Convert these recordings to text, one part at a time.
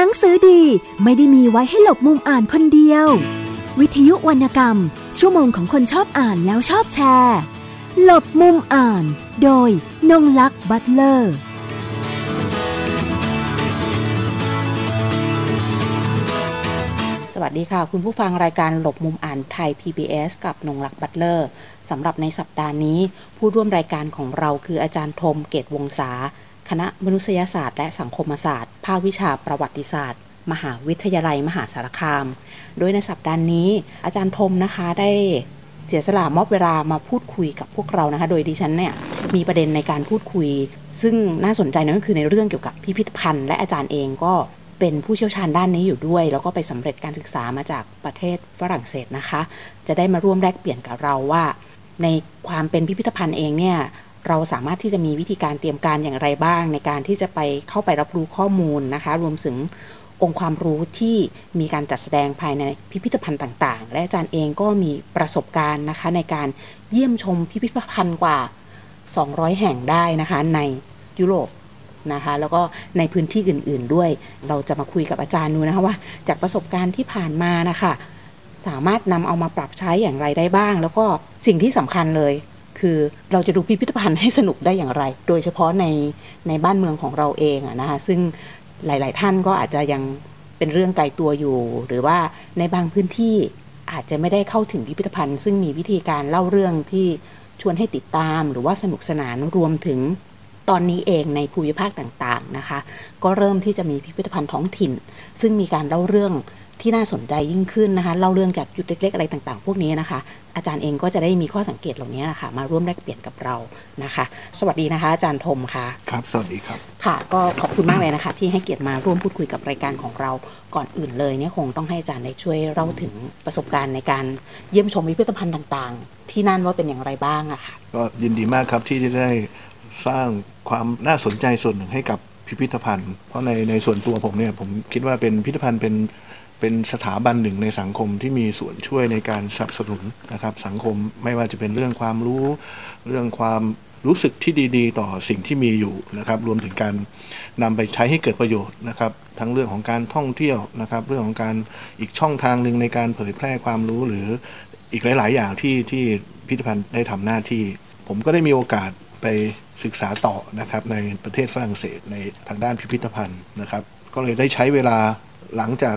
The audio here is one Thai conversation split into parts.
นังสือดีไม่ได้มีไว้ให้หลบมุมอ่านคนเดียว วิทยุวรรณกรรม ชั่วโมงของคนชอบอ่านแล้วชอบแชร์ หลบมุมอ่าน โดยนงลักษ์บัตเลอร์สวัสดีค่ะ คุณผู้ฟังรายการหลบมุมอ่านไทย PBS กับนงลักษ์บัตเลอร์สำหรับในสัปดาห์นี้ ผู้ร่วมรายการของเราคืออาจารย์ธมเกตวงศา คณะมนุษยศาสตร์และสังคมศาสตร์ ภาควิชาประวัติศาสตร์ มหาวิทยาลัยมหาสารคาม โดยในสัปดาห์นี้ อาจารย์ธมนะคะได้เสียสละมอบเวลามาพูดคุยกับพวกเรานะคะ โดยดิฉันเนี่ยมีประเด็นในการพูดคุย ซึ่งน่าสนใจนั่นก็คือในเรื่องเกี่ยวกับพิพิธภัณฑ์ และอาจารย์เองก็เป็นผู้เชี่ยวชาญด้านนี้อยู่ด้วย แล้วก็ไปสำเร็จการศึกษามาจากประเทศฝรั่งเศสนะคะ จะได้มาร่วมแลกเปลี่ยนกับเราว่า ในความเป็นพิพิธภัณฑ์เองเนี่ย เราสามารถที่จะมีวิธีการเตรียมการอย่างไรบ้าง ในการที่จะไปเข้าไปรับรู้ข้อมูลนะคะ รวมถึงองค์ความรู้ที่มีการจัดแสดงภายในพิพิธภัณฑ์ต่างๆ และอาจารย์เองก็มีประสบการณ์นะคะ ในการเยี่ยมชมพิพิธภัณฑ์กว่า 200 แห่งได้นะคะ ในยุโรปนะคะแล้วก็ในพื้นที่อื่น ๆด้วย เราจะมาคุยกับอาจารย์ดูนะคะว่า จากประสบการณ์ที่ผ่านมานะคะสามารถนำเอามาปรับใช้อย่างไรได้บ้าง แล้วก็สิ่งที่สำคัญเลย คือเราจะดูพิพิธภัณฑ์ให้สนุกได้อย่างไร โดยเฉพาะในในบ้านเมืองของเราเองอะนะคะซึ่งหลาย ๆ ท่านก็อาจจะยังเป็นเรื่องไกลตัวอยู่ หรือว่าในบางพื้นที่อาจจะไม่ได้เข้าถึงพิพิธภัณฑ์ ซึ่งมีวิธีการเล่าเรื่องที่ชวนให้ติดตาม หรือว่าสนุกสนานรวมถึงตอนนี้เองในภูมิภาคต่าง ๆ นะคะ ก็เริ่มที่จะมีพิพิธภัณฑ์ท้องถิ่น ซึ่งมีการเล่าเรื่อง ที่น่าสนใจยิ่งขึ้นนะคะเล่าเรื่องจากจุดเล็กๆอะไรต่างๆ พวกนี้นะคะ อาจารย์เองก็จะได้มีข้อสังเกตเหล่านี้นะคะมาร่วมแลกเปลี่ยนกับเรานะคะ สวัสดีนะคะ อาจารย์ธมค่ะครับ สวัสดีครับ ค่ะ ก็ขอบคุณมากเลยนะคะ ที่ให้เกียรติมาร่วมพูดคุยกับรายการของเราก่อนอื่นเลยเนี่ยคงต้องให้อาจารย์ได้ช่วยเล่าถึงประสบการณ์ในการเยี่ยมชมพิพิธภัณฑ์ต่างๆ ที่นั่นว่าเป็นอย่างไรบ้างอะค่ะก็ยินดีมากครับที่ได้สร้างความน่าสนใจส่วนหนึ่งให้กับพิพิธภัณฑ์ เพราะในในส่วนตัวผมเนี่ยผมคิดว่าเป็นพิพิธภัณฑ์เป็น เป็นสถาบันหนึ่งในสังคมที่มีส่วนช่วยในการสนับสนุนนะครับ สังคมไม่ว่าจะเป็นเรื่องความรู้ เรื่องความรู้สึกที่ดีๆ ต่อสิ่งที่มีอยู่นะครับ รวมถึงการนำไปใช้ให้เกิดประโยชน์นะครับ ทั้งเรื่องของการท่องเที่ยวนะครับ เรื่องของการอีกช่องทางหนึ่งในการเผยแพร่ความรู้หรืออีกหลาย ๆ อย่างที่ที่พิพิธภัณฑ์ได้ทำหน้าที่ ผมก็ได้มีโอกาสไปศึกษาต่อนะครับในประเทศฝรั่งเศสในทางด้านพิพิธภัณฑ์นะครับ ก็เลยได้ใช้เวลาหลังจาก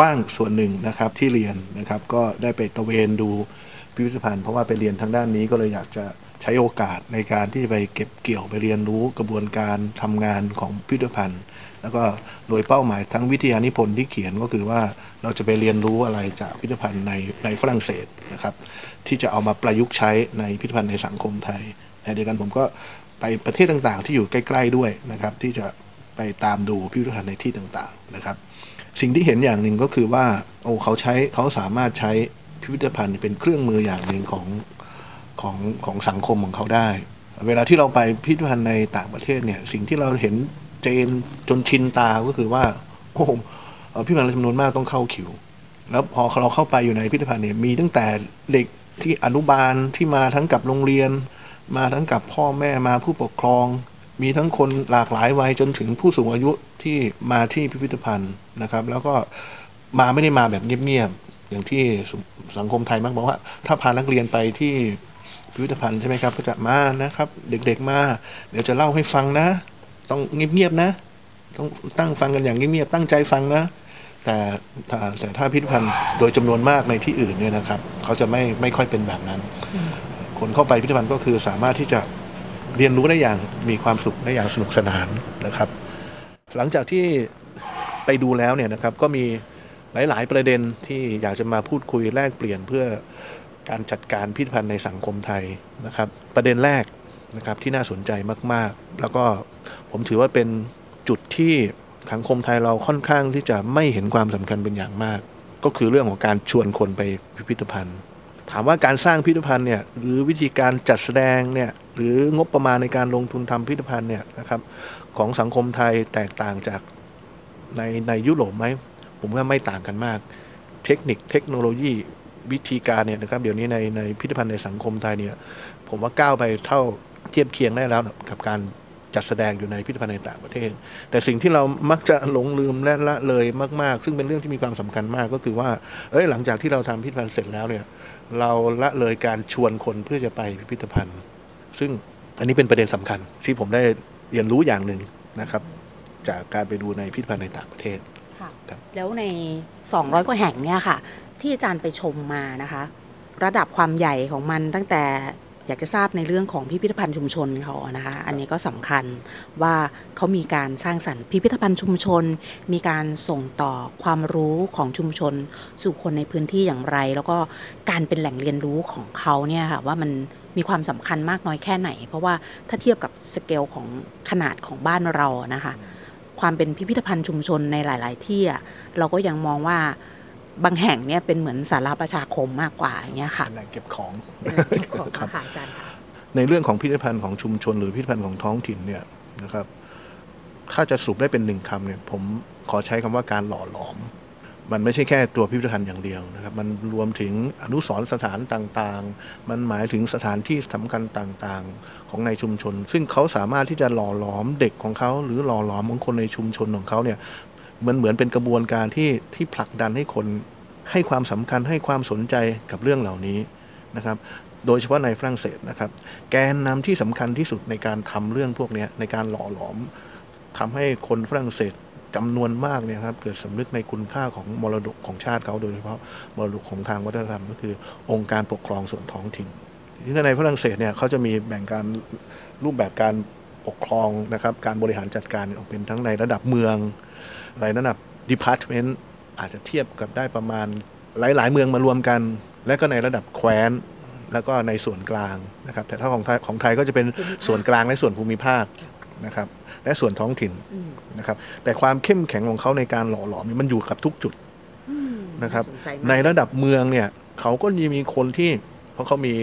ว่างส่วนหนึ่งนะครับที่เรียนนะครับก็ได้ไปตระเวนดูพิพิธภัณฑ์เพราะว่าไปเรียนทางด้านนี้ก็เลยอยากจะใช้โอกาสในการที่จะไปเก็บเกี่ยวไปเรียนรู้กระบวนการทำงานของพิพิธภัณฑ์ แล้วก็โดยเป้าหมายทั้งวิทยานิพนธ์ที่เขียนก็คือว่าเราจะไปเรียนรู้อะไรจากพิพิธภัณฑ์ในในฝรั่งเศสนะครับ ที่จะเอามาประยุกต์ใช้ในพิพิธภัณฑ์ในสังคมไทยในเดียวกันผมก็ไปประเทศต่างๆ ที่อยู่ใกล้ ๆด้วยนะครับ ที่จะไปตามดูพิพิธภัณฑ์ในที่ต่างๆนะครับ สิ่งที่เห็นอย่างหนึ่งก็คือว่าโอ้เขาใช้เขาสามารถใช้พิพิธภัณฑ์เป็นเครื่องมืออย่างหนึ่งของของของสังคมของเขาได้ เวลาที่เราไปพิพิธภัณฑ์ในต่างประเทศเนี่ยสิ่งที่เราเห็นเจนจนชินตาก็คือว่าโอ้พิพิธภัณฑ์จำนวนมากต้องเข้าคิว แล้วพอเราเข้าไปอยู่ในพิพิธภัณฑ์เนี่ยมีตั้งแต่เด็กที่อนุบาลที่มาทั้งกับโรงเรียน มาทั้งกับพ่อแม่มาผู้ปกครอง มีทั้งคนหลากหลายวัยจนถึงผู้สูงอายุที่มาที่พิพิธภัณฑ์นะครับ แล้วก็มาไม่ได้มาแบบเงียบๆอย่างที่สังคมไทยมักบอกว่า ถ้าพานักเรียนไปที่พิพิธภัณฑ์ใช่ไหมครับก็จะมานะครับ เด็กๆมา เดี๋ยวจะเล่าให้ฟังนะ ต้องเงียบๆนะ ต้องตั้งฟังกันอย่างเงียบๆตั้งใจฟังนะ แต่แต่ถ้าพิพิธภัณฑ์โดยจำนวนมากในที่อื่นเนี่ยนะครับ เขาจะไม่ไม่ค่อยเป็นแบบนั้น คนเข้าไปพิพิธภัณฑ์ก็คือสามารถที่จะ เรียนรู้ได้อย่างมีความสุขได้อย่างสนุกสนานนะครับ หลังจากที่ไปดูแล้วเนี่ยนะครับก็มีหลาย ๆ ประเด็นที่อยากจะมาพูดคุยแลกเปลี่ยนเพื่อการจัดการพิพิธภัณฑ์ในสังคมไทยนะครับ ประเด็นแรกนะครับที่น่าสนใจมาก ๆ แล้วก็ผมถือว่าเป็นจุดที่สังคมไทยเราค่อนข้างที่จะไม่เห็นความสำคัญเป็นอย่างมาก ก็คือเรื่องของการชวนคนไปพิพิธภัณฑ์ ถามว่าการสร้างพิพิธภัณฑ์เนี่ยหรือวิธีการจัดแสดงเนี่ยหรืองบประมาณในการลงทุนทำพิพิธภัณฑ์เนี่ยนะครับของสังคมไทยแตกต่างจากในในยุโรปไหมผมว่าไม่ต่างกันมาก เทคนิคเทคโนโลยีวิธีการเนี่ยนะครับเดี๋ยวนี้ในในพิพิธภัณฑ์ในสังคมไทยเนี่ยผมว่าก้าวไปเท่าเทียบเคียงได้แล้วกับการ จัดแสดงอยู่ในพิพิธภัณฑ์ในต่างประเทศ แต่สิ่งที่เรามักจะหลงลืมและละเลยมาก ๆ ซึ่งเป็นเรื่องที่มีความสำคัญมากก็คือว่าเอ้ยหลังจากที่เราทำพิพิธภัณฑ์เสร็จแล้วเนี่ยเราละเลยการชวนคนเพื่อจะไปพิพิธภัณฑ์ ซึ่งอันนี้เป็นประเด็นสำคัญที่ผมได้เรียนรู้อย่างหนึ่งนะครับ จากการไปดูในพิพิธภัณฑ์ในต่างประเทศค่ะครับแล้วใน 200 กว่าแห่งเนี่ยค่ะ ที่อาจารย์ไปชมมานะคะ ระดับความใหญ่ของมันตั้งแต่ อยากจะทราบในเรื่องของพิพิธภัณฑ์ชุมชนเขานะคะ อันนี้ก็สำคัญว่าเขามีการสร้างสรรค์พิพิธภัณฑ์ชุมชน มีการส่งต่อความรู้ของชุมชน สู่คนในพื้นที่อย่างไร แล้วก็การเป็นแหล่งเรียนรู้ของเขาเนี่ยค่ะว่ามันมีความสำคัญมากน้อยแค่ไหน เพราะว่าถ้าเทียบกับสเกลของขนาดของบ้านเรานะคะ ความเป็นพิพิธภัณฑ์ชุมชนในหลาย ๆ ที่เราก็ยังมองว่า บางแห่งเนี่ยเป็นเหมือนสาราประชาคมมากกว่าอย่างเงี้ยค่ะเป็นแหล่งเก็บของเป็นแหล่งเก็บของครับค่ะอาจารย์ค่ะในเรื่องของพิพิธภัณฑ์ของชุมชน หรือพิพิธภัณฑ์ของท้องถิ่นเนี่ยนะครับ ถ้าจะสรุปได้เป็นหนึ่งคำเนี่ยผมขอใช้คำว่าการหล่อหลอม มันไม่ใช่แค่ตัวพิพิธภัณฑ์อย่างเดียวนะครับ มันรวมถึงอนุสรณ์สถานต่างๆ มันหมายถึงสถานที่สำคัญต่างๆ ของในชุมชน ซึ่งเขาสามารถที่จะหล่อหลอมเด็กของเขา หรือหล่อหลอมของคนในชุมชนของเขาเนี่ย มันเหมือนเป็นกระบวนการที่ที่ผลักดันให้คนให้ความสำคัญให้ความสนใจกับเรื่องเหล่านี้นะครับ โดยเฉพาะในฝรั่งเศสนะครับ แกนนำที่สำคัญที่สุดในการทำเรื่องพวกนี้ในการหล่อหลอมทำให้คนฝรั่งเศสจำนวนมากเนี่ยครับเกิดสำนึกในคุณค่าของมรดกของชาติเขาโดยเฉพาะมรดกของทางวัฒนธรรมก็คือองค์การปกครองส่วนท้องถิ่นที่ในฝรั่งเศสเนี่ยเขาจะมีแบ่งการรูปแบบการปกครองนะครับการบริหารจัดการออกเป็นทั้งในระดับเมือง ในระดับ department อาจจะเทียบกับได้ประมาณหลาย ๆ เมืองมารวมกัน และก็ในระดับแคว้น แล้วก็ในส่วนกลางนะครับ แต่ถ้าของไทยของไทยก็จะเป็นส่วนกลางและส่วนภูมิภาคนะครับ และส่วนท้องถิ่นนะครับ แต่ความเข้มแข็งของเขาในการหล่อหลอมนี่มันอยู่กับทุกจุดนะครับน่าสนใจมากในระดับเมืองเนี่ยเขาก็ยังมีคนที่เพราะเขามี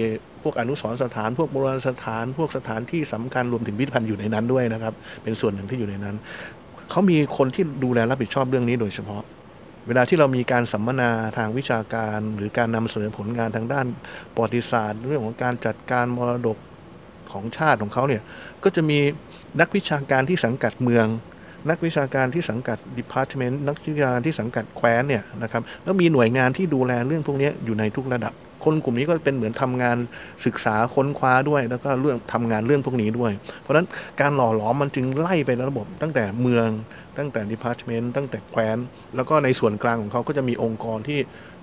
พวกอนุสรณ์สถาน พวกโบราณสถาน พวกสถานที่สำคัญรวมถึงพิพิธภัณฑ์อยู่ในนั้นด้วยนะครับ เป็นส่วนหนึ่งที่อยู่ในนั้น เขามีคนที่ดูแลรับผิดชอบเรื่องนี้โดยเฉพาะ เวลาที่เรามีการสัมมนาทางวิชาการ หรือการนำเสนอผลงานทางด้านประวัติศาสตร์ เรื่องของการจัดการมรดกของชาติของเขาเนี่ยก็จะมีนักวิชาการที่สังกัดเมือง นักวิชาการที่สังกัด department นักวิชาการที่สังกัดแคว้นเนี่ยนะครับแล้วมีหน่วยงานที่ดูแลเรื่องพวกนี้อยู่ในทุกระดับ คนกลุ่มนี้ก็เป็นเหมือนทำงานศึกษาค้นคว้าด้วย แล้วก็เรื่องทำงานเรื่องพวกนี้ด้วย เพราะฉะนั้นการหล่อหลอมมันจึงไล่ไประบบตั้งแต่เมือง ตั้งแต่ department ตั้งแต่แคว้น แล้วก็ในส่วนกลางของเขาก็จะมีองค์กรที่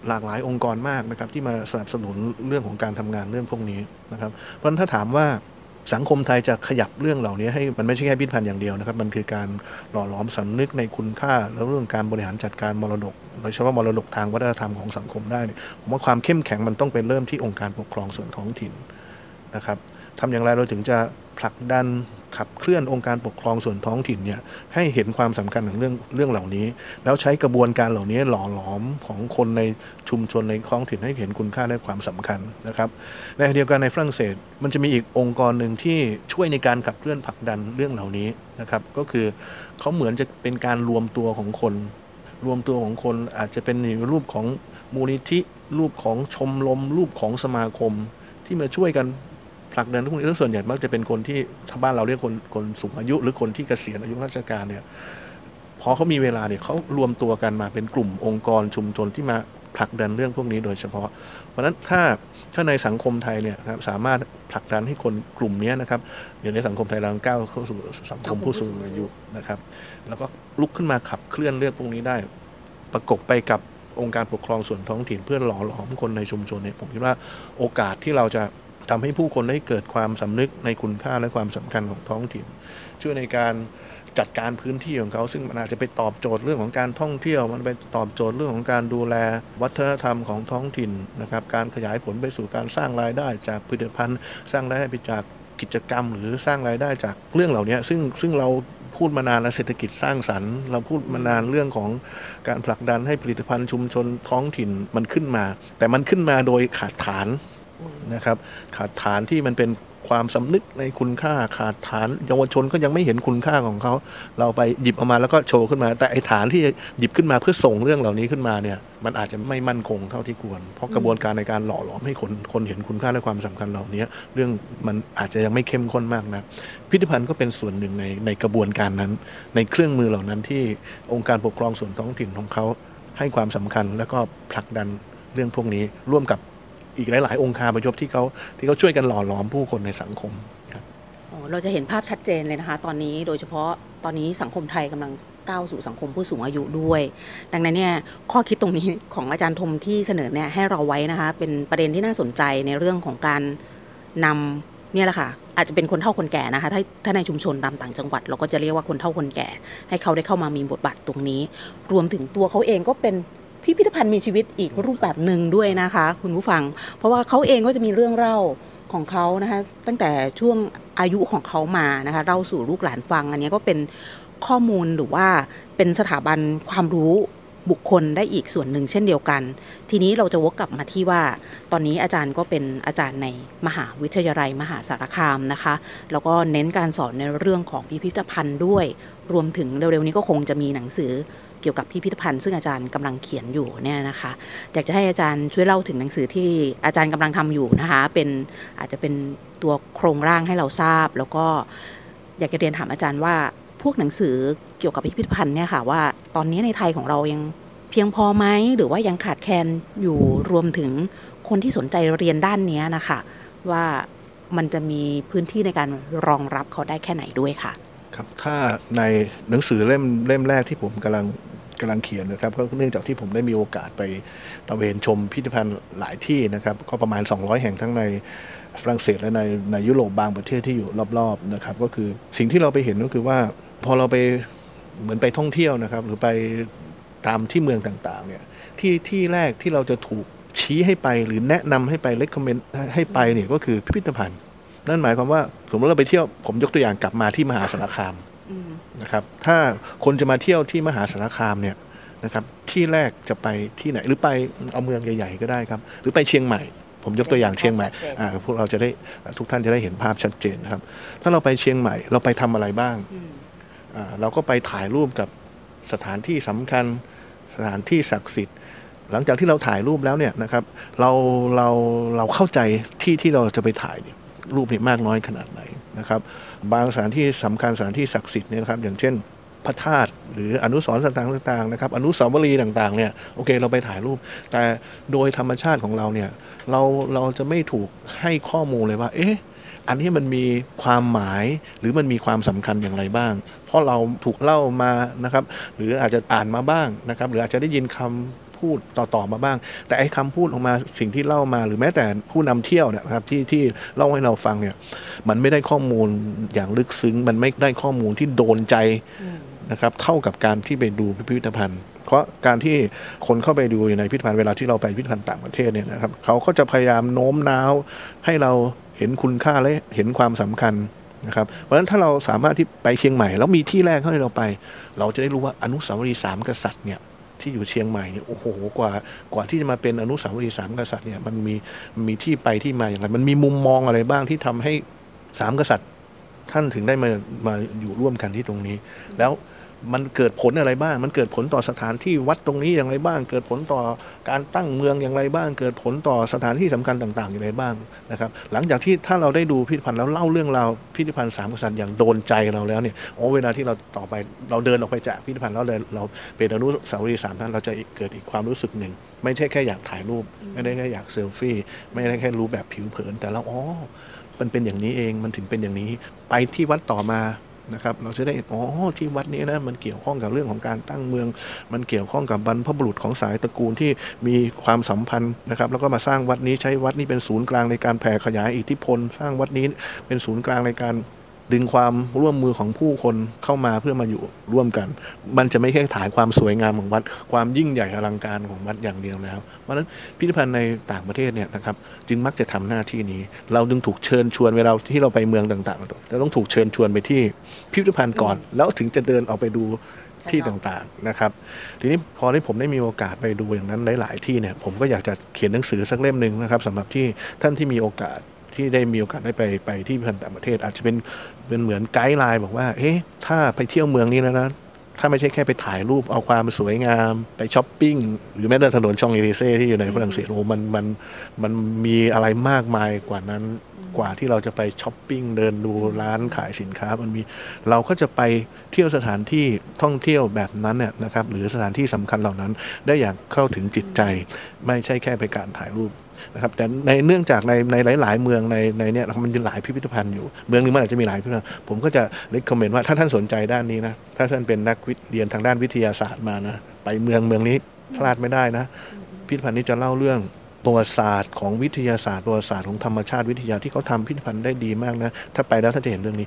หลากหลายองค์กรมากนะครับที่มาสนับสนุนเรื่องของการทำงานเรื่องพวกนี้นะครับเพราะฉะนั้นถ้าถามว่า สังคมไทยจะขยับเรื่องเหล่านี้ให้มันไม่ใช่แค่พิพิธภัณฑ์อย่างเดียวนะครับ มันคือการหล่อหลอมสานึกในคุณค่า แล้วเรื่องการบริหารจัดการมรดกโดยเฉพาะมรดกทางวัฒนธรรมของสังคมได้เนี่ยผมว่าความเข้มแข็งมันต้องเป็นเริ่มที่องค์การปกครองส่วนท้องถิ่นนะครับทำอย่างไรเราถึงจะผลักดัน ขับเคลื่อนองค์การปกครองส่วนท้องถิ่นเนี่ยให้เห็นความสำคัญของเรื่องเรื่องเหล่านี้ แล้วใช้กระบวนการเหล่านี้หล่อหลอมของคนในชุมชนในท้องถิ่นให้เห็นคุณค่าและความสำคัญนะครับในขณะเดียวกันในฝรั่งเศส มันจะมีอีกองค์กรหนึ่งที่ช่วยในการขับเคลื่อนผลักดันเรื่องเหล่านี้นะครับก็คือเขาเหมือนจะเป็นการรวมตัวของคน รวมตัวของคนอาจจะเป็นในรูปของมูลนิธิรูปของชมรมรูปของสมาคมที่มาช่วยกัน ผลักดันทุกคนแล้วส่วนใหญ่มักจะเป็นคนที่ถ้าบ้านเราเรียกคนคนสูงอายุ หรือคนที่เกษียณอายุราชการเนี่ยพอเขามีเวลาเนี่ยเขารวมตัวกันมาเป็นกลุ่มองค์กรชุมชนที่มาผลักดันเรื่องพวกนี้โดยเฉพาะ เพราะฉะนั้นถ้าถ้าในสังคมไทยเนี่ยนะครับสามารถผลักดันให้คนกลุ่มนี้นะครับเดี๋ยวในสังคมไทยเราก้าวเข้าสู่สังคมผู้สูงอายุนะครับ แล้วก็ลุกขึ้นมาขับเคลื่อนเรื่องพวกนี้ได้ ประกบไปกับองค์การปกครองส่วนท้องถิ่นเพื่อหล่อหลอมคนในชุมชนเนี่ยผมคิดว่าโอกาสที่เราจะ ทำให้ผู้คนได้เกิดความสำนึกในคุณค่าและความสำคัญของท้องถิ่น ช่วยในการจัดการพื้นที่ของเขา ซึ่งมันอาจจะไปตอบโจทย์เรื่องของการท่องเที่ยว มันไปตอบโจทย์เรื่องของการดูแลวัฒนธรรมของท้องถิ่นนะครับ การขยายผลไปสู่การสร้างรายได้จากผลิตภัณฑ์ สร้างรายได้ไปจากกิจกรรม หรือสร้างรายได้จากเรื่องเหล่านี้ซึ่งซึ่งเราพูดมานานแล้วเศรษฐกิจสร้างสรรค์ เราพูดมานานเรื่องของการผลักดันให้ผลิตภัณฑ์ชุมชนท้องถิ่นมันขึ้นมา แต่มันขึ้นมาโดยขาดฐาน นะครับ ขาดฐานที่มันเป็นความสำนึกในคุณค่าขาดฐานเยาวชนก็ยังไม่เห็นคุณค่าของเขา เราไปหยิบออกมาแล้วก็โชว์ขึ้นมา แต่ไอ้ฐานที่หยิบขึ้นมาเพื่อส่งเรื่องเหล่านี้ขึ้นมาเนี่ย มันอาจจะไม่มั่นคงเท่าที่ควร เพราะกระบวนการในการหล่อหลอมให้คนคนเห็นคุณค่าและความสำคัญเหล่านี้เรื่องมันอาจจะยังไม่เข้มข้นมากนะพิพิธภัณฑ์ก็เป็นส่วนหนึ่งในในกระบวนการนั้น ในเครื่องมือเหล่านั้นที่องค์การปกครองส่วนท้องถิ่นของเขาให้ความสำคัญแล้วก็ผลักดันเรื่องพวกนี้ร่วมกับ อีกหลาย ๆ องค์คาพยพที่เขาที่เขาช่วยกันหล่อหลอมผู้คนในสังคมครับเราจะเห็นภาพชัดเจนเลยนะคะ ตอนนี้โดยเฉพาะตอนนี้สังคมไทยกำลังก้าวสู่สังคมผู้สูงอายุด้วย ดังนั้นเนี่ยข้อคิดตรงนี้ของอาจารย์ธมที่เสนอเนี่ยให้เราไว้นะคะ เป็นประเด็นที่น่าสนใจในเรื่องของการนำเนี่ยแหละค่ะอาจจะเป็นคนเฒ่าคนแก่นะคะถ้าถ้าในชุมชนตามต่างจังหวัด เราก็จะเรียกว่าคนเฒ่าคนแก่ ให้เขาได้เข้ามามีบทบาทตรงนี้ รวมถึงตัวเขาเองก็เป็น พิพิธภัณฑ์มีชีวิตอีกรูปแบบหนึ่งด้วยนะคะ คุณผู้ฟัง เพราะว่าเขาเองก็จะมีเรื่องเล่าของเขานะคะตั้งแต่ช่วงอายุของเขามานะคะเล่าสู่ลูกหลานฟัง อันนี้ก็เป็นข้อมูลหรือว่าเป็นสถาบันความรู้บุคคลได้อีกส่วนหนึ่งเช่นเดียวกัน ทีนี้เราจะวกกลับมาที่ว่า ตอนนี้อาจารย์ก็เป็นอาจารย์ในมหาวิทยาลัยมหาสารคามนะคะ แล้วก็เน้นการสอนในเรื่องของพิพิธภัณฑ์ด้วย รวมถึงเร็วๆนี้ก็คงจะมีหนังสือ เกี่ยวกับพิพิธภัณฑ์ซึ่งอาจารย์กำลังเขียนอยู่เนี่ยนะคะอยากจะให้อาจารย์ช่วยเล่าถึงหนังสือที่อาจารย์กำลังทำอยู่นะคะ เป็นอาจจะเป็นตัวโครงร่างให้เราทราบ แล้วก็อยากจะเรียนถามอาจารย์ว่าพวกหนังสือเกี่ยวกับพิพิธภัณฑ์เนี่ยค่ะว่าตอนนี้ในไทยของเรายังเพียงพอไหมหรือว่ายังขาดแคลนอยู่รวมถึงคนที่สนใจเรียนด้านนี้นะคะว่ามันจะมีพื้นที่ในการรองรับเขาได้แค่ไหนด้วยค่ะ ครับ ถ้าในหนังสือเล่มเล่มแรกที่ผมกำลัง กำลังเขียนนะครับก็เนื่องจากที่ผมได้มีโอกาสไปตระเวนชมพิพิธภัณฑ์หลายที่นะครับ ก็ประมาณ 200 แห่งทั้งในฝรั่งเศสและในในยุโรปบางประเทศที่อยู่รอบๆนะครับ ก็คือสิ่งที่เราไปเห็นก็คือว่า พอเราไปเหมือนไปท่องเที่ยวนะครับ หรือไปตามที่เมืองต่างๆเนี่ยที่ที่แรกที่เราจะถูกชี้ให้ไปหรือแนะนำให้ไปเล c ก m เมนให้ไปเนี่ยก็คือพิพิธภัณฑ์ นั่นหมายความว่าสมมติเราไปเที่ยวผมยกตัวอย่างกลับมาที่มหาสารคาม นะครับถ้าคนจะมาเที่ยวที่มหาสารคามเนี่ยนะครับที่แรกจะไปที่ไหนหรือไปเอาเมืองใหญ่ ๆ ก็ได้ครับ หรือไปเชียงใหม่ ผมยกตัวอย่างเชียงใหม่ชัดเจนอ่าพวกเราจะได้ทุกท่านจะได้เห็นภาพชัดเจนนะครับ ถ้าเราไปเชียงใหม่เราไปทำอะไรบ้างอ่าเราก็ไปถ่ายรูปกับสถานที่สำคัญสถานที่ศักดิ์สิทธิ์ หลังจากที่เราถ่ายรูปแล้วเนี่ยนะครับเราเราเราเข้าใจที่ที่เราจะไปถ่ายเนี่ยรูปนี่มากน้อยขนาดไหน นะครับบางสถานที่สำคัญสถานที่ศักดิ์สิทธิ์เนี่ยนะครับอย่างเช่นพระธาตุหรืออนุสรณ์ต่างๆต่างๆนะครับอนุสาวรีย์ต่างๆเนี่ยโอเคเราไปถ่ายรูป แต่โดยธรรมชาติของเราเนี่ยเราเราจะไม่ถูกให้ข้อมูลเลยว่า เอ๊ะอันนี้มันมีความหมายหรือมันมีความสำคัญอย่างไรบ้าง เพราะเราถูกเล่ามานะครับ หรืออาจจะอ่านมาบ้างนะครับ หรืออาจจะได้ยินคำ พูดต่อๆมาบ้าง แต่ไอ้คำพูดออกมาสิ่งที่เล่ามา หรือแม้แต่ผู้นำเที่ยวเนี่ยนะครับที่ที่เล่าให้เราฟังเนี่ย มันไม่ได้ข้อมูลอย่างลึกซึ้ง มันไม่ได้ข้อมูลที่โดนใจนะครับเท่ากับการที่ไปดูพิพิธภัณฑ์ เพราะการที่คนเข้าไปดูอยู่ในพิพิธภัณฑ์เวลาที่เราไปพิพิธภัณฑ์ต่างประเทศเนี่ยนะครับเขาก็จะพยายามโน้มน้าวให้เราเห็นคุณค่าและเห็นความสำคัญนะครับเพราะฉะนั้นถ้าเราสามารถที่ไปเชียงใหม่ แล้วมีที่แรกให้เราไป เราจะได้รู้ว่าอนุสาวรีย์สามกษัตริย์เนี่ย ที่อยู่เชียงใหม่เนี่ยโอ้โหกว่ากว่าที่จะมาเป็นอนุสาวรีย์สามกษัตริย์เนี่ยมันมีมีที่ไปที่มาอย่างไรมันมีมุมมองอะไรบ้างที่ทำให้สามกษัตริย์ท่านถึงได้มามาอยู่ร่วมกันที่ตรงนี้ แล้ว มันเกิดผลอะไรบ้าง มันเกิดผลต่อสถานที่วัดตรงนี้อย่างไรบ้าง เกิดผลต่อการตั้งเมืองอย่างไรบ้าง เกิดผลต่อสถานที่สำคัญต่าง ๆ อย่างไรบ้างนะครับ หลังจากที่ถ้าเราได้ดูพิพิธภัณฑ์แล้วเล่าเรื่องราวพิพิธภัณฑ์สามกษัตริย์อย่างโดนใจเราแล้วเนี่ยโอ้เวลาที่เราต่อไปเราเดินออกไปจากพิพิธภัณฑ์แล้วเลยเราเป็นอนุสาวรีย์สามท่านเราจะเกิดอีกความรู้สึกหนึ่ง ไม่ใช่แค่อยากถ่ายรูป ไม่ได้แค่อยากเซลฟี่ไม่ได้แค่รู้แบบผิวเผินแต่เราอ๋อมันเป็นอย่างนี้เองมันถึงเป็นอย่างนี้ ไปที่วัดต่อมา นะครับเราจะได้อ๋อที่วัดนี้นะมันเกี่ยวข้องกับเรื่องของการตั้งเมือง มันเกี่ยวข้องกับบรรพบุรุษของสายตระกูลที่มีความสัมพันธ์นะครับ แล้วก็มาสร้างวัดนี้ใช้วัดนี้เป็นศูนย์กลางในการแผ่ขยายอิทธิพล สร้างวัดนี้เป็นศูนย์กลางในการ ดึงความร่วมมือของผู้คนเข้ามาเพื่อมาอยู่ร่วมกัน มันจะไม่แค่ถ่ายความสวยงามของวัด ความยิ่งใหญ่อลังการของวัดอย่างเดียวแล้ว เพราะฉะนั้นพิพิธภัณฑ์ในต่างประเทศเนี่ยนะครับจึงมักจะทำหน้าที่นี้ เราจึงถูกเชิญชวนเวลาที่เราไปเมืองต่างๆเราต้องถูกเชิญชวนไปที่พิพิธภัณฑ์ก่อน แล้วถึงจะเดินออกไปดูที่ต่างๆนะครับ ทีนี้พอที่ผมได้มีโอกาสไปดูอย่างนั้นหลาย ๆ ที่เนี่ยผมก็อยากจะเขียนหนังสือสักเล่มหนึ่งนะครับสำหรับที่ท่านที่มีโอกาสที่ได้มีโอกาสได้ไปไปพิพิธภัณฑ์ต่างประเทศ อาจจะเป็น เป็นเหมือน guideline บอกว่า เอ๊ะ ถ้าไปเที่ยวเมืองนี้แล้วนะ ถ้าไม่ใช่แค่ไปถ่ายรูปเอาความสวยงาม ไปช้อปปิ้ง หรือแม้แต่ถนนชองเอลิเซ่ที่อยู่ในฝรั่งเศสโอ้โหมันมันมันมีอะไรมากมายกว่านั้นกว่าที่เราจะไปช้อปปิ้งเดินดูร้านขายสินค้ามันมีเราก็จะไปเที่ยวสถานที่ท่องเที่ยวแบบนั้นเนี่ยนะครับ หรือสถานที่สำคัญเหล่านั้นได้อย่างเข้าถึงจิตใจ ไม่ใช่แค่ไปการถ่ายรูป นะครับแต่ในเนื่องจากในในหลาย ๆ เมืองในในเนี่ยมันมีหลายพิพิธภัณฑ์อยู่ เมืองนึงมันอาจจะมีหลายพิพิธภัณฑ์ผมก็จะ recommend ว่าถ้าท่านสนใจด้านนี้นะถ้าท่านเป็นนักวิทย์เรียนทางด้านวิทยาศาสตร์มานะไปเมืองเมืองนี้พลาดไม่ได้นะพิพิธภัณฑ์นี้จะเล่าเรื่องประวัติศาสตร์ของวิทยาศาสตร์ประวัติศาสตร์ของธรรมชาติวิทยาที่เขาทำพิพิธภัณฑ์ได้ดีมากนะถ้าไปแล้วท่านจะเห็นเรื่องนี้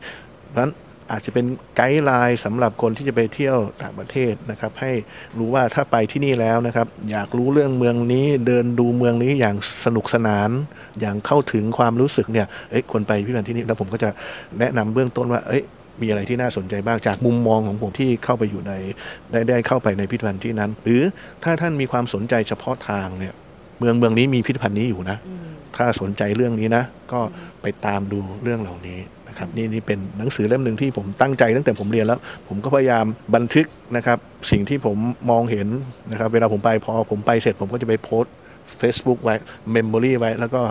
เพราะฉะนั้น อาจจะเป็นไกด์ไลน์สำหรับคนที่จะไปเที่ยวต่างประเทศนะครับ ให้รู้ว่าถ้าไปที่นี่แล้วนะครับ อยากรู้เรื่องเมืองนี้เดินดูเมืองนี้อย่างสนุกสนาน อย่างเข้าถึงความรู้สึกเนี่ยเอ้ยควรไปพิพิธภัณฑ์ที่นี่แล้วผมก็จะแนะนำเบื้องต้นว่าเอ้ยมีอะไรที่น่าสนใจบ้างจากมุมมองของผมที่เข้าไปอยู่ในได้ได้เข้าไปในพิพิธภัณฑ์ที่นั้น หรือถ้าท่านมีความสนใจเฉพาะทางเนี่ยเมืองเมืองนี้มีพิพิธภัณฑ์นี้อยู่นะ ถ้าสนใจเรื่องนี้นะ ก็ไปตามดูเรื่องเหล่านี้ นะครับนี่นี่เป็นหนังสือเล่มหนึ่งที่ผมตั้งใจตั้งแต่ผมเรียนแล้ว ผมก็พยายามบันทึกนะครับ สิ่งที่ผมมองเห็นนะครับ เวลาผมไปพอผมไปเสร็จผมก็จะไปโพสต์ Facebook ไว้ Memory ไว้ แล้วก็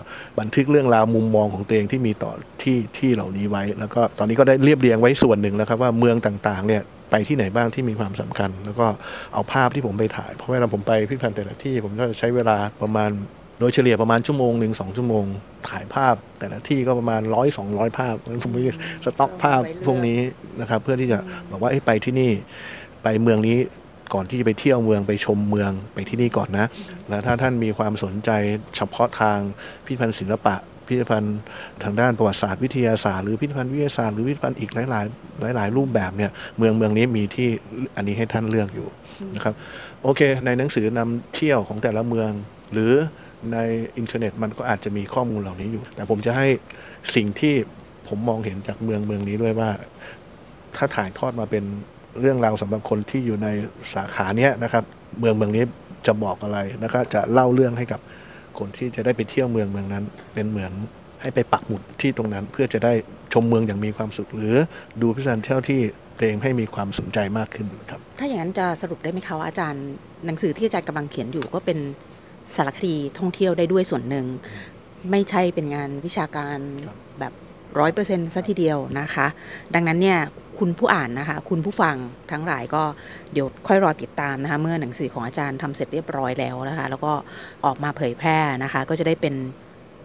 บันทึกเรื่องราวมุมมองของตัวเองที่มีต่อที่ที่เหล่านี้ไว้ แล้วก็ตอนนี้ก็ได้เรียบเรียงไว้ส่วนหนึ่งแล้วครับว่าเมืองต่างๆเนี่ยไปที่ไหนบ้างที่มีความสำคัญ แล้วก็เอาภาพที่ผมไปถ่าย เพราะเวลาผมไปพิพิธภัณฑ์แต่ละที่ ผมก็จะใช้เวลาประมาณ โดยเฉลี่ยประมาณชั่วโมงหนึ่งสองชั่วโมง ถ่ายภาพ แต่ละที่ก็ประมาณร้อยสองร้อยภาพผมมีสต็อกภาพพวกนี้นะครับ เพื่อที่จะบอกว่าเอ้ยไปที่นี่ไปเมืองนี้ก่อนที่จะไปเที่ยวเมืองไปชมเมืองไปที่นี่ก่อนนะ แล้วถ้าท่านมีความสนใจเฉพาะทางพิพิธภัณฑ์ศิลปะ พิพิธภัณฑ์ทางด้านประวัติศาสตร์วิทยาศาสตร์หรือพิพิธภัณฑ์วิทยาศาสตร์หรือพิพิธภัณฑ์อีกหลาย ๆ หลาย ๆ รูปแบบเนี่ยเมืองเมืองนี้มีที่อันนี้ให้ท่านเลือกอยู่นะครับโอเค ในหนังสือนำเที่ยวของแต่ละเมืองหรือ ในอินเทอร์เน็ตมันก็อาจจะมีข้อมูลเหล่านี้อยู่ แต่ผมจะให้สิ่งที่ผมมองเห็นจากเมืองเมืองนี้ด้วยว่า ถ้าถ่ายทอดมาเป็นเรื่องราวสำหรับคนที่อยู่ในสาขาเนี้ยนะครับ เมืองเมืองนี้จะบอกอะไรนะครับจะเล่าเรื่องให้กับคนที่จะได้ไปเที่ยวเมืองเมืองนั้น เป็นเหมือนให้ไปปักหมุดที่ตรงนั้น เพื่อจะได้ชมเมืองอย่างมีความสุข หรือดูพิพิธภัณฑ์เที่ยวที่ตัวเองให้มีความสนใจมากขึ้นครับ ถ้าอย่างนั้นจะสรุปได้ไหมคะว่าอาจารย์หนังสือที่อาจารย์กำลังเขียนอยู่ก็เป็น สารคดีท่องเที่ยวได้ด้วยส่วนหนึ่ง ไม่ใช่เป็นงานวิชาการแบบร้อยเปอร์เซ็นต์ซะทีเดียวนะคะ ดังนั้นเนี่ยคุณผู้อ่านนะคะ คุณผู้ฟังทั้งหลายก็เดี๋ยวค่อยรอติดตามนะคะ เมื่อหนังสือของอาจารย์ทำเสร็จเรียบร้อยแล้วนะคะ แล้วก็ออกมาเผยแพร่นะคะ ก็จะได้เป็น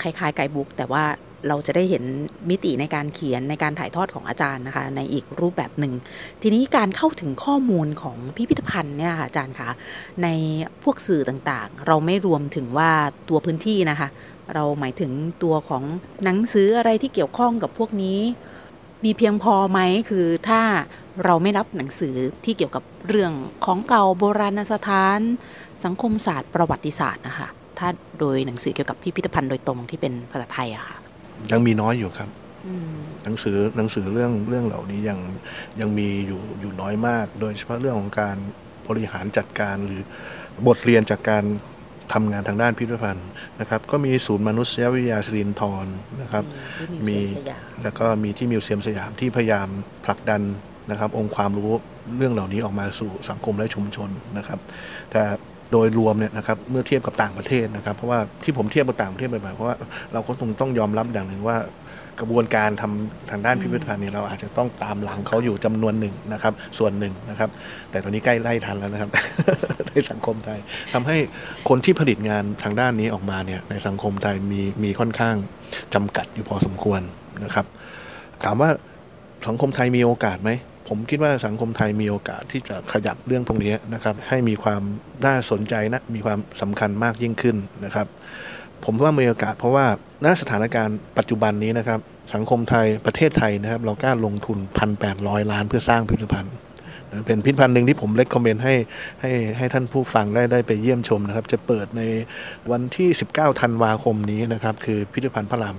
คล้ายๆไกด์บุ๊กแต่ว่า เราจะได้เห็นมิติในการเขียนในการถ่ายทอดของอาจารย์นะคะในอีกรูปแบบหนึ่ง ทีนี้การเข้าถึงข้อมูลของพิพิธภัณฑ์เนี่ยค่ะอาจารย์คะในพวกสื่อต่างๆ เราไม่รวมถึงว่าตัวพื้นที่นะคะ เราหมายถึงตัวของหนังสืออะไรที่เกี่ยวข้องกับพวกนี้ มีเพียงพอไหมคือถ้าเราไม่รับหนังสือที่เกี่ยวกับเรื่องของเก่าโบราณสถาน สังคมศาสตร์ ประวัติศาสตร์นะคะถ้าโดยหนังสือเกี่ยวกับพิพิธภัณฑ์โดยตรงที่เป็นภาษาไทยอะค่ะ ยังมีน้อยอยู่ครับหนังสือหนังสือเรื่องเรื่องเหล่านี้ยังยังมีอยู่อยู่น้อยมาก โดยเฉพาะเรื่องของการบริหารจัดการหรือบทเรียนจากการทำงานทางด้านพิพิธภัณฑ์นะครับ ก็มีศูนย์มนุษยวิทยาสิรินทรนะครับ มีมีมิวเซียมสยามแล้วก็มีที่มิวเซียมสยามที่พยายามผลักดันนะครับ องค์ความรู้เรื่องเหล่านี้ออกมาสู่สังคมและชุมชนนะครับ แต่ โดยรวมเนี่ยนะครับเมื่อเทียบกับต่างประเทศนะครับ เพราะว่าที่ผมเทียบกับต่างประเทศบ่อยเพราะว่าเราก็คงต้องยอมรับอย่างหนึ่งว่ากระบวนการทำทางด้านพิพิธภัณฑ์เนี่ยเราอาจจะต้องตามหลังเขาอยู่จำนวนหนึ่งนะครับ ส่วนหนึ่งนะครับ แต่ตอนนี้ใกล้ไล่ทันแล้วนะครับในสังคมไทยทำให้คนที่ผลิตงานทางด้านนี้ออกมาเนี่ยในสังคมไทยมีมีค่อนข้างจำกัดอยู่พอสมควรนะครับ ถามว่าสังคมไทยมีโอกาสไหม ผมคิดว่าสังคมไทยมีโอกาสที่จะขยับเรื่องพวกนี้นะครับให้มีความน่าสนใจนะมีความสำคัญมากยิ่งขึ้นนะครับ ผมว่ามีโอกาสเพราะว่าณสถานการณ์ปัจจุบันนี้นะครับสังคมไทยประเทศไทยนะครับ เรากล้าลงทุน 1,800 ล้านเพื่อสร้างพิพิธภัณฑ์ เป็นพิพิธภัณฑ์หนึ่งที่ผมเลคคอมเมนต์ให้ให้ให้ท่านผู้ฟังได้ได้ไปเยี่ยมชมนะครับ จะเปิดในวันที่ 19 ธันวาคมนี้นะครับ คือพิพิธภัณฑ์พระราม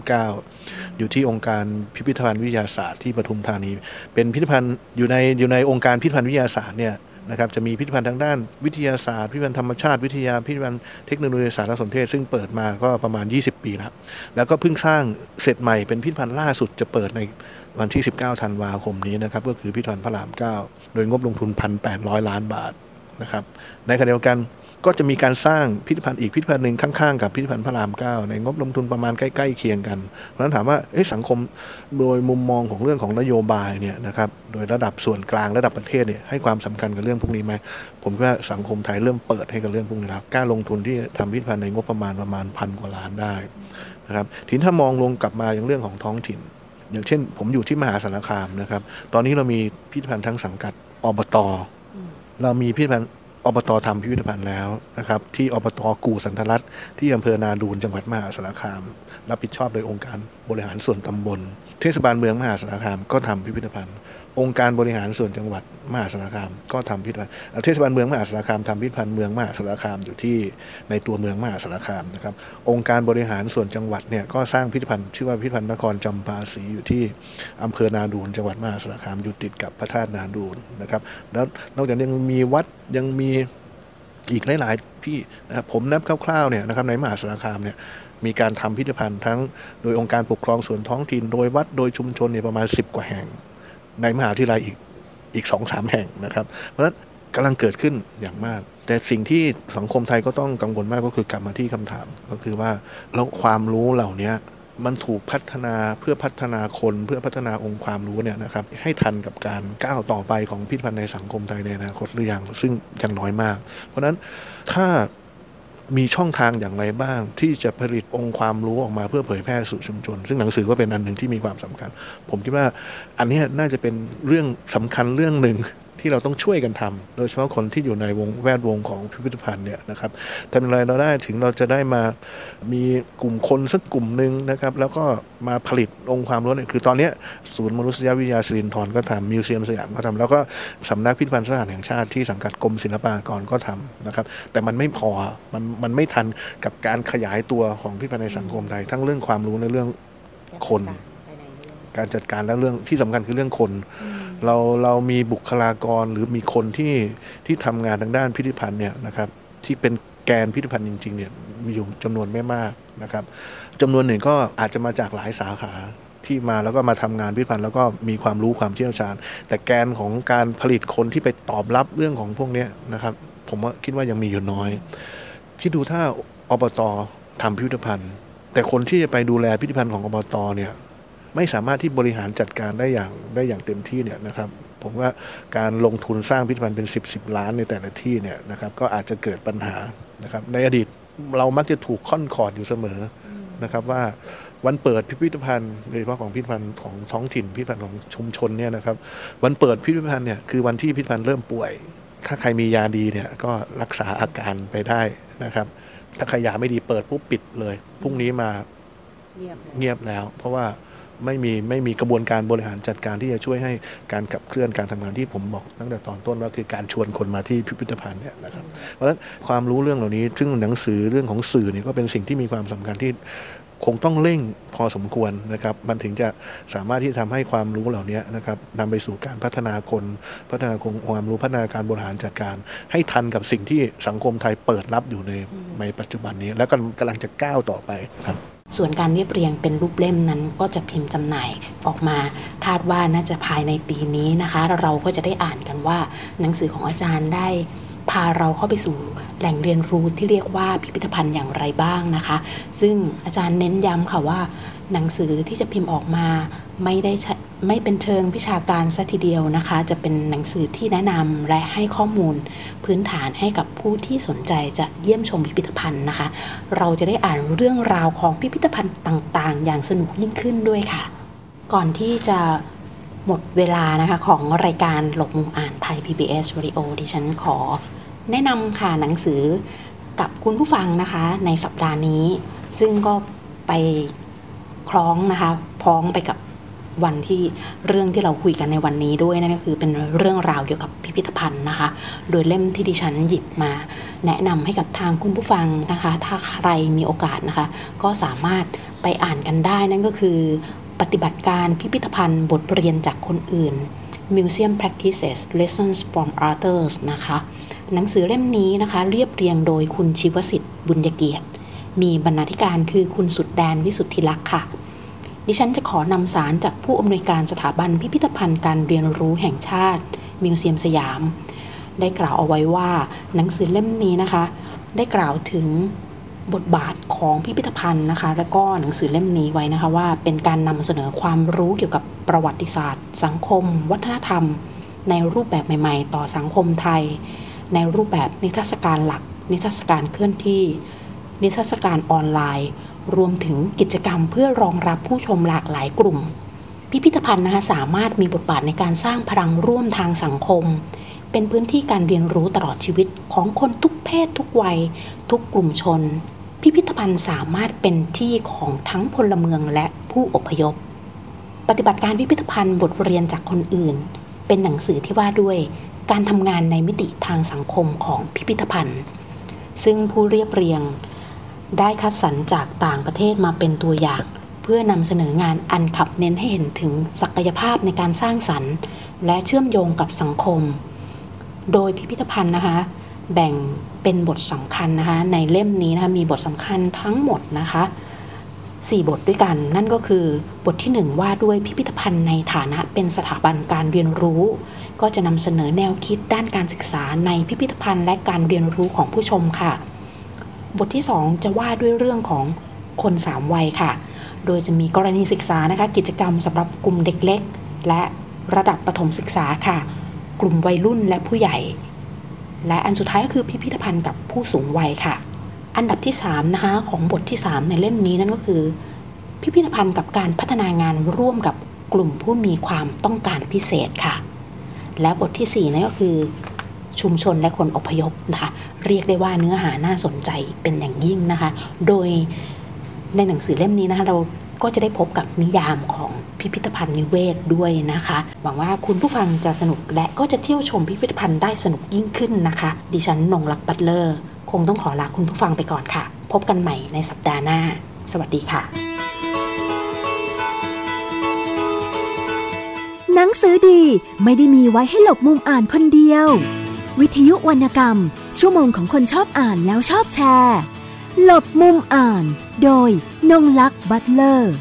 9 อยู่ที่องค์การพิพิธภัณฑ์วิทยาศาสตร์ที่ปทุมธานี เป็นพิพิธภัณฑ์อยู่ในอยู่ในองค์การพิพิธภัณฑ์วิทยาศาสตร์เนี่ย นะครับจะมีพิพิธภัณฑ์ทางด้านวิทยาศาสตร์พิพิธภัณฑ์ธรรมชาติวิทยาพิพิธภัณฑ์เทคโนโลยีสารสนเทศ ซึ่งเปิดมาก็ประมาณ 20 ปีแล้วแล้วก็เพิ่งสร้างเสร็จใหม่เป็นพิพิธภัณฑ์ล่าสุดจะเปิดในวันที่ 19 ธันวาคมนี้นะครับก็คือพิพิธภัณฑ์พระราม 9 โดยงบลงทุน 1,800 ล้านบาทนะครับในขณะเดียวกัน ก็จะมีการสร้างพิพิธภัณฑ์อีกพิพิธภัณฑ์หนึ่งข้างๆกับพิพิธภัณฑ์พระรามเก้าในงบลงทุนประมาณใกล้ๆเคียงกัน เพราะฉะนั้นถามว่าสังคมโดยมุมมองของเรื่องของนโยบายเนี่ยนะครับโดยระดับส่วนกลางระดับประเทศเนี่ยให้ความสำคัญกับเรื่องพวกนี้ไหมผมว่าสังคมไทยเริ่มเปิดให้กับเรื่องพวกนี้แล้วกล้าลงทุนที่ทำพิพิธภัณฑ์ในงบประมาณประมาณพันกว่าล้านได้นะครับทีนี้ถ้ามองลงกลับมาอย่างเรื่องของท้องถิ่น อย่างเช่น ผมอยู่ที่มหาสารคามนะครับ ตอนนี้เรามีพิพิธภัณฑ์ทั้งสังกัดอบตเรามีพิพิธภัณฑ์ อบตทำพิพิธภัณฑ์แล้วนะครับที่อบตกู่สันทรัตที่อำเภอนาดูนจังหวัดมหาสารคาม รับผิดชอบโดยองค์การบริหารส่วนตำบล เทศบาลเมืองมหาสารคามก็ทำพิพิธภัณฑ์ องค์การบริหารส่วนจังหวัดมหาสารคามก็ทำพิพิธภัณฑ์เทศบาลเมืองมหาสารคามทำพิพิธภัณฑ์เมืองมหาสารคามอยู่ที่ในตัวเมืองมหาสารคามนะครับ องค์การบริหารส่วนจังหวัดเนี่ยก็สร้างพิพิธภัณฑ์ชื่อว่าพิพิธภัณฑ์นครจำปาศรีอยู่ที่อำเภอนาดูนจังหวัดมหาสารคามอยู่ติดกับพระธาตุนาดูนนะครับแล้วนอกจากนี้ยังมีวัดยังมีอีกหลายๆที่นะครับผมนับคร่าวๆเนี่ยนะครับในมหาสารคามเนี่ยมีการทำพิพิธภัณฑ์ทั้งโดยองค์การปกครองส่วนท้องถิ่นโดยวัดโดยชุมชนเนี่ยประมาณ 10 กว่าแห่ง ในมหาวิทยาลัยอีกอีกสองสามแห่งนะครับ เพราะฉะนั้นกำลังเกิดขึ้นอย่างมาก แต่สิ่งที่สังคมไทยก็ต้องกังวลมากก็คือกลับมาที่คำถาม ก็คือว่าแล้วความรู้เหล่านี้มันถูกพัฒนาเพื่อพัฒนาคนเพื่อพัฒนาองค์ความรู้เนี่ยนะครับให้ทันกับการก้าวต่อไปของพิพิธภัณฑ์ในสังคมไทยในอนาคตหรือยังซึ่งยังน้อยมาก เพราะฉะนั้นถ้า มีช่องทางอย่างไรบ้าง ที่จะผลิตองค์ความรู้ออกมาเพื่อเผยแพร่สู่ชุมชน ซึ่งหนังสือก็เป็นอันหนึ่งที่มีความสำคัญ ผมคิดว่าอันนี้น่าจะเป็นเรื่องสำคัญเรื่องหนึ่ง ที่เราต้องช่วยกันทำโดยเฉพาะคนที่อยู่ในวงแวดวงของพิพิธภัณฑ์เนี่ยนะครับทำอย่างไรเราได้ถึงเราจะได้มามีกลุ่มคนสักกลุ่มหนึ่งนะครับ แล้วก็มาผลิตองค์ความรู้เนี่ยคือตอนนี้ศูนย์มนุษยวิทยาสิรินทรก็ทำมิวเซียมสยามก็ทำแล้วก็สำนักพิพิธภัณฑ์สถานแห่งชาติที่สังกัดกรมศิลปากรก็ทำนะครับ แต่มันไม่พอมันมันไม่ทันกับการขยายตัวของพิพิธภัณฑ์ในสังคมไทยทั้งเรื่องความรู้ในเรื่องคน การจัดการและเรื่องที่สำคัญคือเรื่องคน เราเรามีบุคลากรหรือมีคนที่ที่ทำงานทางด้านพิพิธภัณฑ์เนี่ยนะครับ ที่เป็นแกนพิพิธภัณฑ์จริง ๆ เนี่ยมีอยู่จำนวนไม่มากนะครับจำนวนหนึ่งก็อาจจะมาจากหลายสาขาที่มาแล้วก็มาทำงานพิพิธภัณฑ์แล้วก็มีความรู้ความเชี่ยวชาญ แต่แกนของการผลิตคนที่ไปตอบรับเรื่องของพวกนี้นะครับ ผมว่าคิดว่ายังมีอยู่น้อยพี่ดูถ้าอบตทำพิพิธภัณฑ์ แต่คนที่จะไปดูแลพิพิธภัณฑ์ของอบตเนี่ย ไม่สามารถที่บริหารจัดการได้อย่างได้อย่างเต็มที่เนี่ยนะครับผมว่าการลงทุนสร้างพิพิธภัณฑ์เป็น 10บสล้านในแต่ละที่เนี่ยนะครับก็อาจจะเกิดปัญหานะครับในอดีตเรามักจะถูกค่อนคอร์ดอยู่เสมอนะครับว่าวันเปิดพิพิธภัณฑ์โดยเฉพาะของพิพิธภัณฑ์ของท้องถิ่นพิพิธภัณฑ์ของชุมชนเนี่ยนะครับวันเปิดพิพิธภัณฑ์เนี่ยคือวันที่พิพิธภัณฑ์เริ่มป่วย ถ้าใครมียาดีเนี่ยก็รักษาอาการไปได้นะครับ ถ้าใครยาไม่ดีเปิดปุ๊บปิดเลยพรุ่งนี้มาเงียบแล้ว เพราะว่า ไม่มีไม่มีกระบวนการบริหารจัดการที่จะช่วยให้การขับเคลื่อนการทำงานที่ผมบอกตั้งแต่ตอนต้นว่าคือการชวนคนมาที่พิพิธภัณฑ์เนี่ยนะครับเพราะฉะนั้นความรู้เรื่องเหล่านี้ ซึ่งหนังสือเรื่องของสื่อเนี่ยก็เป็นสิ่งที่มีความสำคัญที่คงต้องเร่งพอสมควรนะครับ มันถึงจะสามารถที่ทำให้ความรู้เหล่านี้นะครับนำไปสู่การพัฒนาคน พัฒนาคงความรู้พัฒนาการบริหารจัดการ ให้ทันกับสิ่งที่สังคมไทยเปิดรับอยู่ในในปัจจุบันนี้ แล้วก็กำลังจะก้าวต่อไปครับ ส่วนการเรียบเรียงเป็นรูปเล่มนั้นก็จะพิมพ์จำหน่ายออกมาคาดว่าน่าจะภายในปีนี้นะคะ เราก็จะได้อ่านกันว่า หนังสือของอาจารย์ได้พาเราเข้าไปสู่แหล่งเรียนรู้ที่เรียกว่าพิพิธภัณฑ์อย่างไรบ้างนะคะ ซึ่งอาจารย์เน้นย้ำค่ะว่า หนังสือที่จะพิมพ์ออกมาไม่ได้ ไม่เป็นเชิงวิชาการซะทีเดียวนะคะ จะเป็นหนังสือที่แนะนำและให้ข้อมูลพื้นฐานให้กับผู้ที่สนใจจะเยี่ยมชมพิพิธภัณฑ์นะคะ เราจะได้อ่านเรื่องราวของพิพิธภัณฑ์ต่างๆ อย่างสนุกยิ่งขึ้นด้วยค่ะ ก่อนที่จะหมดเวลานะคะของรายการหลบมุมอ่านไทย PBS Radio ดิฉันขอ แนะนำค่ะหนังสือกับคุณผู้ฟังนะคะในสัปดาห์นี้ ซึ่งก็ไปคล้องนะคะพ้องไปกับ วันที่เรื่องที่เราคุยกันในวันนี้ด้วยนั่นก็คือเป็นเรื่องราวเกี่ยวกับพิพิธภัณฑ์นะคะ โดยเล่มที่ดิฉันหยิบมา แนะนำให้กับทางคุณผู้ฟังนะคะ ถ้าใครมีโอกาสนะคะ ก็สามารถไปอ่านกันได้นั่นก็คือ ปฏิบัติการพิพิธภัณฑ์บทเรียนจากคนอื่น Museum Practices Lessons from Others นะคะ หนังสือเล่มนี้นะคะ เรียบเรียงโดยคุณชิวสิทธิ์บุญยเกียรติ มีบรรณาธิการคือคุณสุดแดนวิสุทธิลักษ์ค่ะ ดิฉันจะขอนำสารจากผู้อำนวยการสถาบันพิพิธภัณฑ์การเรียนรู้แห่งชาติมิวเซียมสยาม ได้กล่าวเอาไว้ว่าหนังสือเล่มนี้นะคะ ได้กล่าวถึงบทบาทของพิพิธภัณฑ์นะคะ และก็หนังสือเล่มนี้ไว้นะคะว่าเป็นการนำเสนอความรู้เกี่ยวกับประวัติศาสตร์ สังคม วัฒนธรรม ในรูปแบบใหม่ ๆ ต่อสังคมไทย ในรูปแบบนิทรรศการหลัก นิทรรศการเคลื่อนที่ นิทรรศการออนไลน์ รวมถึงกิจกรรมเพื่อรองรับผู้ชมหลากหลายกลุ่ม พิพิธภัณฑ์นะคะสามารถมีบทบาทในการสร้างพลังร่วมทางสังคม เป็นพื้นที่การเรียนรู้ตลอดชีวิตของคนทุกเพศทุกวัย ทุกกลุ่มชน พิพิธภัณฑ์สามารถเป็นที่ของทั้งพลเมืองและผู้อพยพ ปฏิบัติการพิพิธภัณฑ์บทเรียนจากคนอื่น เป็นหนังสือที่ว่าด้วยการทำงานในมิติทางสังคมของพิพิธภัณฑ์ ซึ่งผู้เรียบเรียง ได้คัดสรรจากต่างประเทศมาเป็นตัวอย่าง เพื่อนำเสนองานอันขับเน้นให้เห็นถึงศักยภาพในการสร้างสรรค์ และเชื่อมโยงกับสังคม โดยพิพิธภัณฑ์นะคะ แบ่งเป็นบทสำคัญนะคะ ในเล่มนี้นะคะมีบทสำคัญทั้งหมดนะคะ4 บทด้วยกัน นั่นก็คือบทที่ 1 ว่าด้วยพิพิธภัณฑ์ในฐานะเป็นสถาบันการเรียนรู้ ก็จะนำเสนอแนวคิดด้านการศึกษาในพิพิธภัณฑ์และการเรียนรู้ของผู้ชมค่ะ บทที่ 2 จะว่าด้วยเรื่องของคนสามวัยค่ะ โดยจะมีกรณีศึกษานะคะ กิจกรรมสำหรับกลุ่มเด็กเล็ก และระดับประถมศึกษาค่ะ กลุ่มวัยรุ่นและผู้ใหญ่ และอันสุดท้ายก็คือพิพิธภัณฑ์กับผู้สูงวัยค่ะ อันดับที่3นะคะของบทที่ 3 ในเล่มนี้นั่นก็คือ พิพิธภัณฑ์กับการพัฒนางานร่วมกับกลุ่มผู้มีความต้องการพิเศษค่ะ และบทที่4นั่นก็คือ ชุมชนและคนอพยพนะคะ เรียกได้ว่าเนื้อหาน่าสนใจเป็นอย่างยิ่งนะคะ โดยในหนังสือเล่มนี้นะคะเราก็จะได้พบกับนิยามของพิพิธภัณฑ์นิเวศด้วยนะคะ หวังว่าคุณผู้ฟังจะสนุกและก็จะเที่ยวชมพิพิธภัณฑ์ได้สนุกยิ่งขึ้นนะคะ ดิฉันนงรักบัตเลอร์ คงต้องขอลาคุณผู้ฟังไปก่อนค่ะ พบกันใหม่ในสัปดาห์หน้า สวัสดีค่ะ หนังสือดีไม่ได้มีไว้ให้หลบมุมอ่านคนเดียว วิทยุวรรณกรรม ชั่วโมงของคนชอบอ่านแล้วชอบแชร์ หลบมุมอ่าน โดยนงลักษ์บัตเลอร์